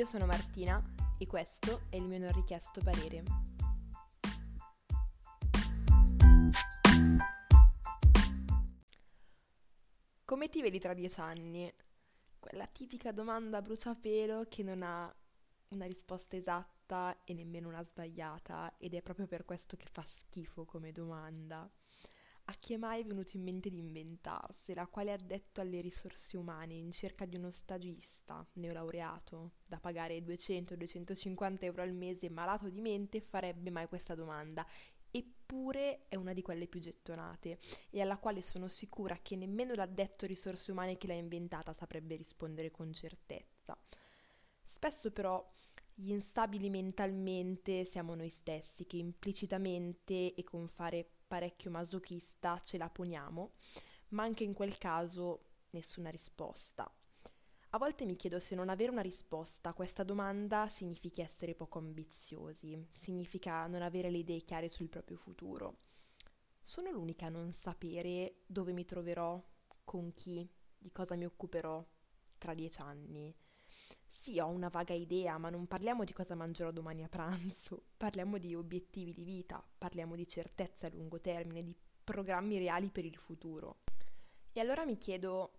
Io sono Martina e questo è il mio non richiesto parere. Come ti vedi tra dieci anni? Quella tipica domanda a bruciapelo che non ha una risposta esatta e nemmeno una sbagliata ed è proprio per questo che fa schifo come domanda. A chi è mai venuto in mente di inventarsela? Quale addetto alle risorse umane in cerca di uno stagista neolaureato da pagare 200-250 euro al mese malato di mente farebbe mai questa domanda? Eppure è una di quelle più gettonate e alla quale sono sicura che nemmeno l'addetto risorse umane che l'ha inventata saprebbe rispondere con certezza. Spesso però gli instabili mentalmente siamo noi stessi che implicitamente e con fare parecchio masochista ce la poniamo, ma anche in quel caso nessuna risposta. A volte mi chiedo se non avere una risposta a questa domanda significhi essere poco ambiziosi, significa non avere le idee chiare sul proprio futuro. Sono l'unica a non sapere dove mi troverò, con chi, di cosa mi occuperò tra dieci anni. Sì, ho una vaga idea, ma non parliamo di cosa mangerò domani a pranzo, parliamo di obiettivi di vita, parliamo di certezze a lungo termine, di programmi reali per il futuro. E allora mi chiedo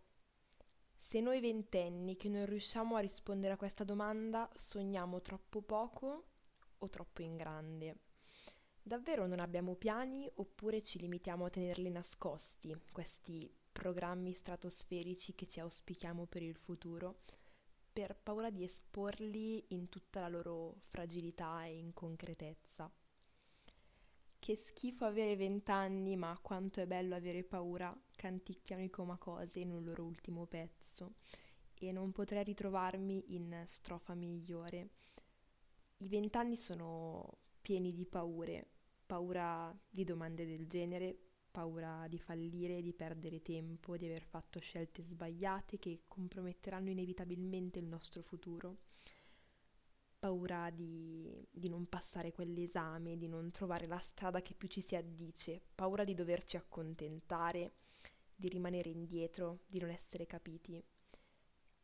se noi ventenni che non riusciamo a rispondere a questa domanda sogniamo troppo poco o troppo in grande. Davvero non abbiamo piani oppure ci limitiamo a tenerli nascosti, questi programmi stratosferici che ci auspichiamo per il futuro? Per paura di esporli in tutta la loro fragilità e inconcretezza. Che schifo avere vent'anni, ma quanto è bello avere paura, canticchiano i Comacose in un loro ultimo pezzo, e non potrei ritrovarmi in strofa migliore. I vent'anni sono pieni di paure, paura di domande del genere, paura di fallire, di perdere tempo, di aver fatto scelte sbagliate che comprometteranno inevitabilmente il nostro futuro, paura di, di, non passare quell'esame, di non trovare la strada che più ci si addice, paura di doverci accontentare, di rimanere indietro, di non essere capiti.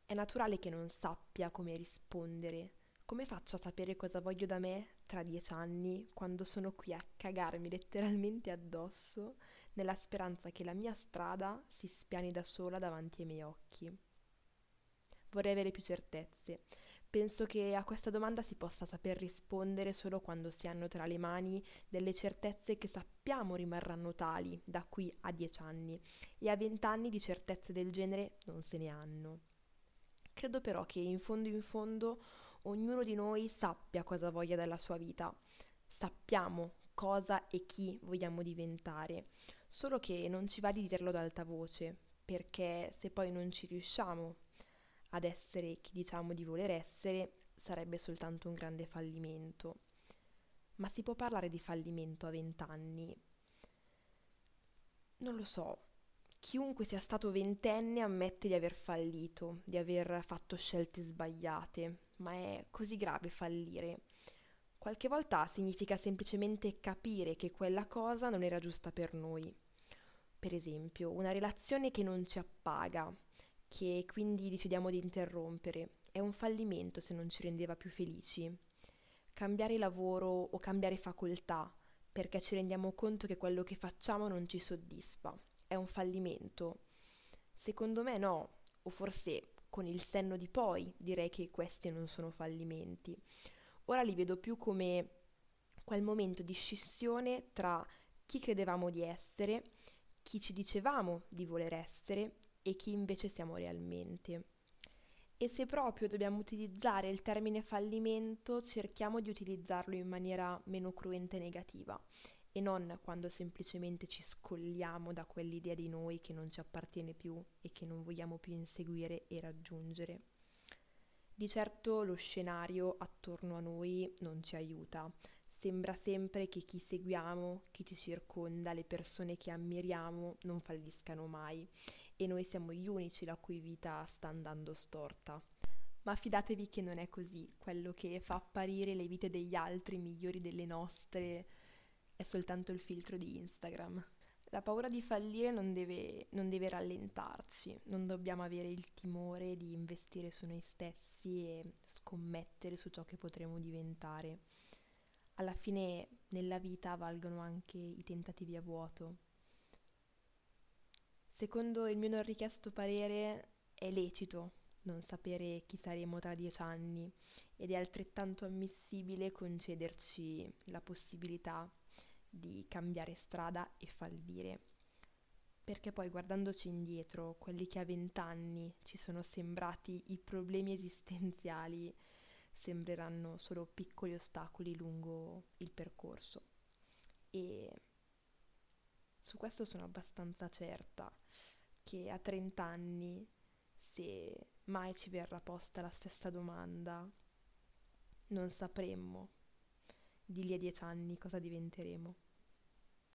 È naturale che non sappia come rispondere. Come faccio a sapere cosa voglio da me tra dieci anni, quando sono qui a cagarmi letteralmente addosso nella speranza che la mia strada si spiani da sola davanti ai miei occhi. Vorrei avere più certezze. Penso che a questa domanda si possa saper rispondere solo quando si hanno tra le mani delle certezze che sappiamo rimarranno tali da qui a dieci anni e a vent'anni di certezze del genere non se ne hanno. Credo però che in fondo in fondo ognuno di noi sappia cosa voglia dalla sua vita. Sappiamo cosa e chi vogliamo diventare solo che non ci va di dirlo ad alta voce, perché se poi non ci riusciamo ad essere chi diciamo di voler essere, sarebbe soltanto un grande fallimento. Ma si può parlare di fallimento a vent'anni? Non lo so. Chiunque sia stato ventenne ammette di aver fallito, di aver fatto scelte sbagliate, ma è così grave fallire. Qualche volta significa semplicemente capire che quella cosa non era giusta per noi. Per esempio, una relazione che non ci appaga, che quindi decidiamo di interrompere, è un fallimento se non ci rendeva più felici. Cambiare lavoro o cambiare facoltà perché ci rendiamo conto che quello che facciamo non ci soddisfa, è un fallimento. Secondo me no, o forse con il senno di poi direi che questi non sono fallimenti ora li vedo più come quel momento di scissione tra chi credevamo di essere, chi ci dicevamo di voler essere e chi invece siamo realmente. E se proprio dobbiamo utilizzare il termine fallimento, cerchiamo di utilizzarlo in maniera meno cruenta e negativa e non quando semplicemente ci scolliamo da quell'idea di noi che non ci appartiene più e che non vogliamo più inseguire e raggiungere. Di certo lo scenario attorno a noi non ci aiuta. Sembra sempre che chi seguiamo, chi ci circonda, le persone che ammiriamo non falliscano mai e noi siamo gli unici la cui vita sta andando storta. Ma fidatevi che non è così, quello che fa apparire le vite degli altri migliori delle nostre è soltanto il filtro di Instagram. La paura di fallire non deve, non deve rallentarci, non dobbiamo avere il timore di investire su noi stessi e scommettere su ciò che potremo diventare. Alla fine nella vita valgono anche i tentativi a vuoto. Secondo il mio non richiesto parere è lecito non sapere chi saremo tra dieci anni ed è altrettanto ammissibile concederci la possibilità di cambiare strada e fallire. Perché poi guardandoci indietro, quelli che a vent'anni ci sono sembrati i problemi esistenziali sembreranno solo piccoli ostacoli lungo il percorso. E su questo sono abbastanza certa che a 30 anni, se mai ci verrà posta la stessa domanda, non sapremmo di lì a dieci anni cosa diventeremo.